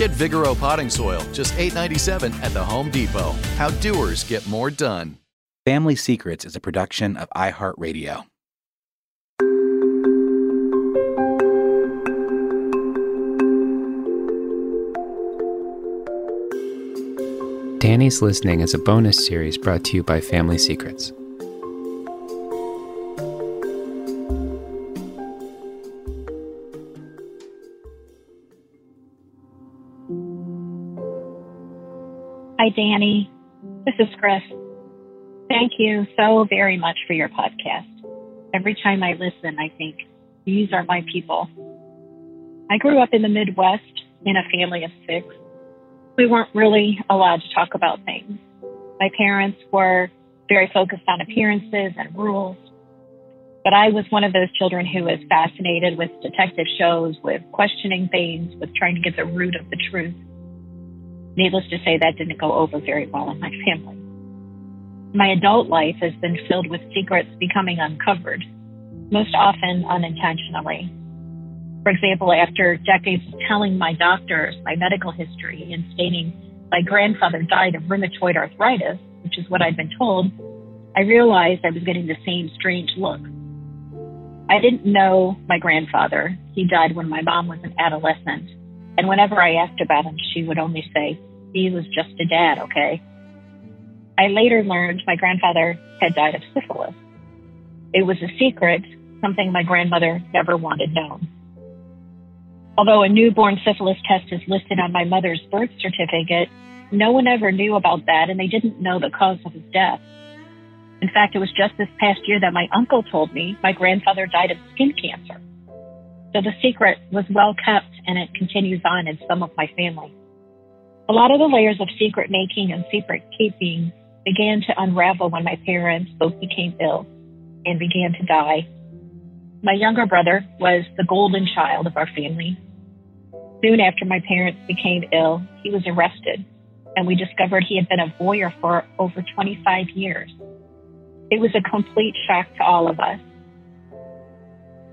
Get Vigoro potting soil, just $8.97 at the Home Depot. How doers get more done. Family Secrets is a production of iHeartRadio. Dani's Listening is a bonus series brought to you by Family Secrets. Hi, Dani. This is Chris. Thank you so very much for your podcast. Every time I listen, I think, these are my people. I grew up in the Midwest in a family of six. We weren't really allowed to talk about things. My parents were very focused on appearances and rules. But I was one of those children who was fascinated with detective shows, with questioning things, with trying to get the root of the truth. Needless to say, that didn't go over very well in my family. My adult life has been filled with secrets becoming uncovered, most often unintentionally. For example, after decades of telling my doctors my medical history and stating my grandfather died of rheumatoid arthritis, which is what I'd been told, I realized I was getting the same strange look. I didn't know my grandfather. He died when my mom was an adolescent. And whenever I asked about him, she would only say, he was just a dad, okay? I later learned my grandfather had died of syphilis. It was a secret, something my grandmother never wanted known. Although a newborn syphilis test is listed on my mother's birth certificate, no one ever knew about that and they didn't know the cause of his death. In fact, it was just this past year that my uncle told me my grandfather died of skin cancer. So the secret was well kept and it continues on in some of my family. A lot of the layers of secret making and secret keeping began to unravel when my parents both became ill and began to die. My younger brother was the golden child of our family. Soon after my parents became ill, he was arrested, and we discovered he had been a voyeur for over 25 years. It was a complete shock to all of us.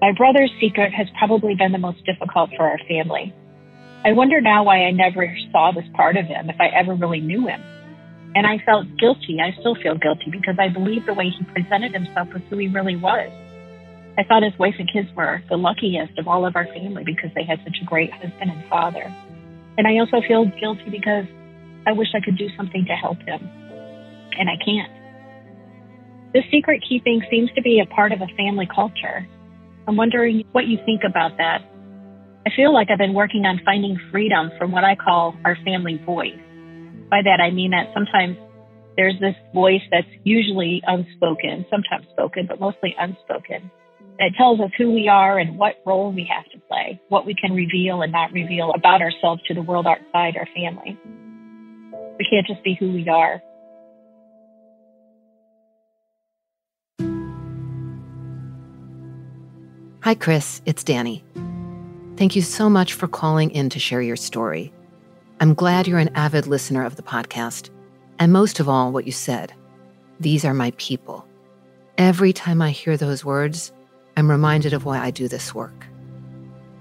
My brother's secret has probably been the most difficult for our family. I wonder now why I never saw this part of him, if I ever really knew him. And I felt guilty. I still feel guilty because I believe the way he presented himself was who he really was. I thought his wife and kids were the luckiest of all of our family because they had such a great husband and father. And I also feel guilty because I wish I could do something to help him. And I can't. This secret keeping seems to be a part of a family culture. I'm wondering what you think about that. I feel like I've been working on finding freedom from what I call our family voice. By that, I mean that sometimes there's this voice that's usually unspoken, sometimes spoken, but mostly unspoken. That tells us who we are and what role we have to play, what we can reveal and not reveal about ourselves to the world outside our family. We can't just be who we are. Hi, Chris. It's Dani. Thank you so much for calling in to share your story. I'm glad you're an avid listener of the podcast, and most of all, what you said. These are my people. Every time I hear those words, I'm reminded of why I do this work.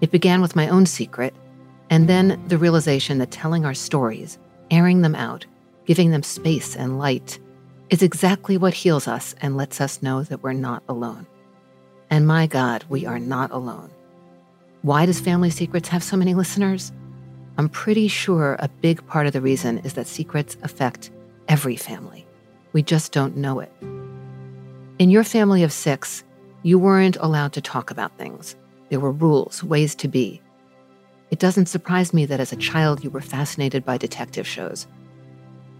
It began with my own secret, and then the realization that telling our stories, airing them out, giving them space and light, is exactly what heals us and lets us know that we're not alone. And my God, we are not alone. Why does Family Secrets have so many listeners? I'm pretty sure a big part of the reason is that secrets affect every family. We just don't know it. In your family of six, you weren't allowed to talk about things. There were rules, ways to be. It doesn't surprise me that as a child you were fascinated by detective shows.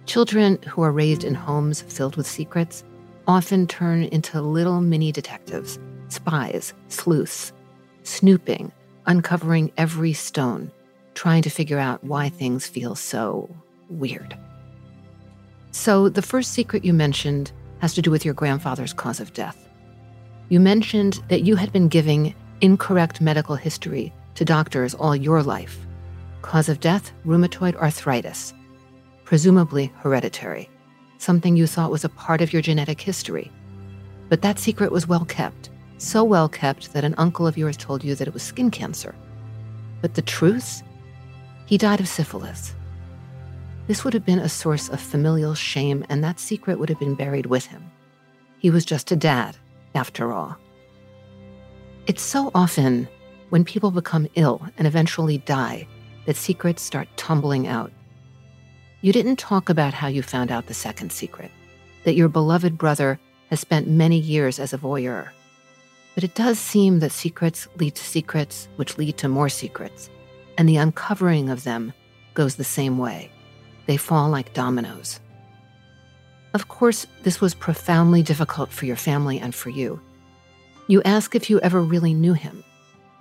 Children who are raised in homes filled with secrets often turn into little mini detectives, spies, sleuths, snooping, uncovering every stone, trying to figure out why things feel so weird. So, the first secret you mentioned has to do with your grandfather's cause of death. You mentioned that you had been giving incorrect medical history to doctors all your life. Cause of death rheumatoid arthritis, presumably hereditary, something you thought was a part of your genetic history. But that secret was well kept, so well kept that an uncle of yours told you that it was skin cancer. But the truth? He died of syphilis. This would have been a source of familial shame, and that secret would have been buried with him. He was just a dad, after all. It's so often when people become ill and eventually die that secrets start tumbling out. You didn't talk about how you found out the second secret that your beloved brother has spent many years as a voyeur. But it does seem that secrets lead to secrets, which lead to more secrets and the uncovering of them goes the same way. They fall like dominoes. Of course, this was profoundly difficult for your family and for you. You ask if you ever really knew him.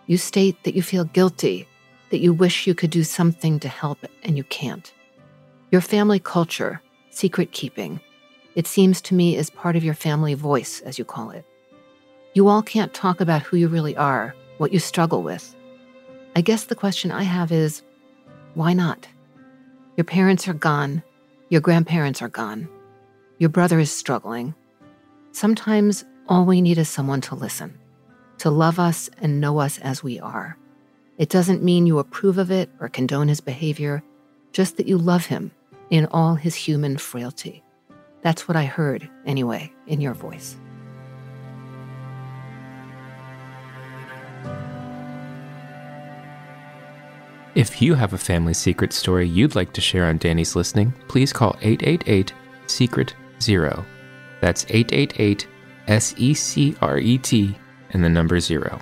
You state that you feel guilty, that you wish you could do something to help and you can't. Your family culture, secret keeping, it seems to me is part of your family voice, as you call it. You all can't talk about who you really are, what you struggle with. I guess the question I have is why not? Your parents are gone. Your grandparents are gone. Your brother is struggling. Sometimes all we need is someone to listen, to love us and know us as we are. It doesn't mean you approve of it or condone his behavior, just that you love him in all his human frailty. That's what I heard, anyway, in your voice. If you have a family secret story you'd like to share on Dani's Listening, please call 888 Secret Zero. That's 888 S E C R E T and the number zero.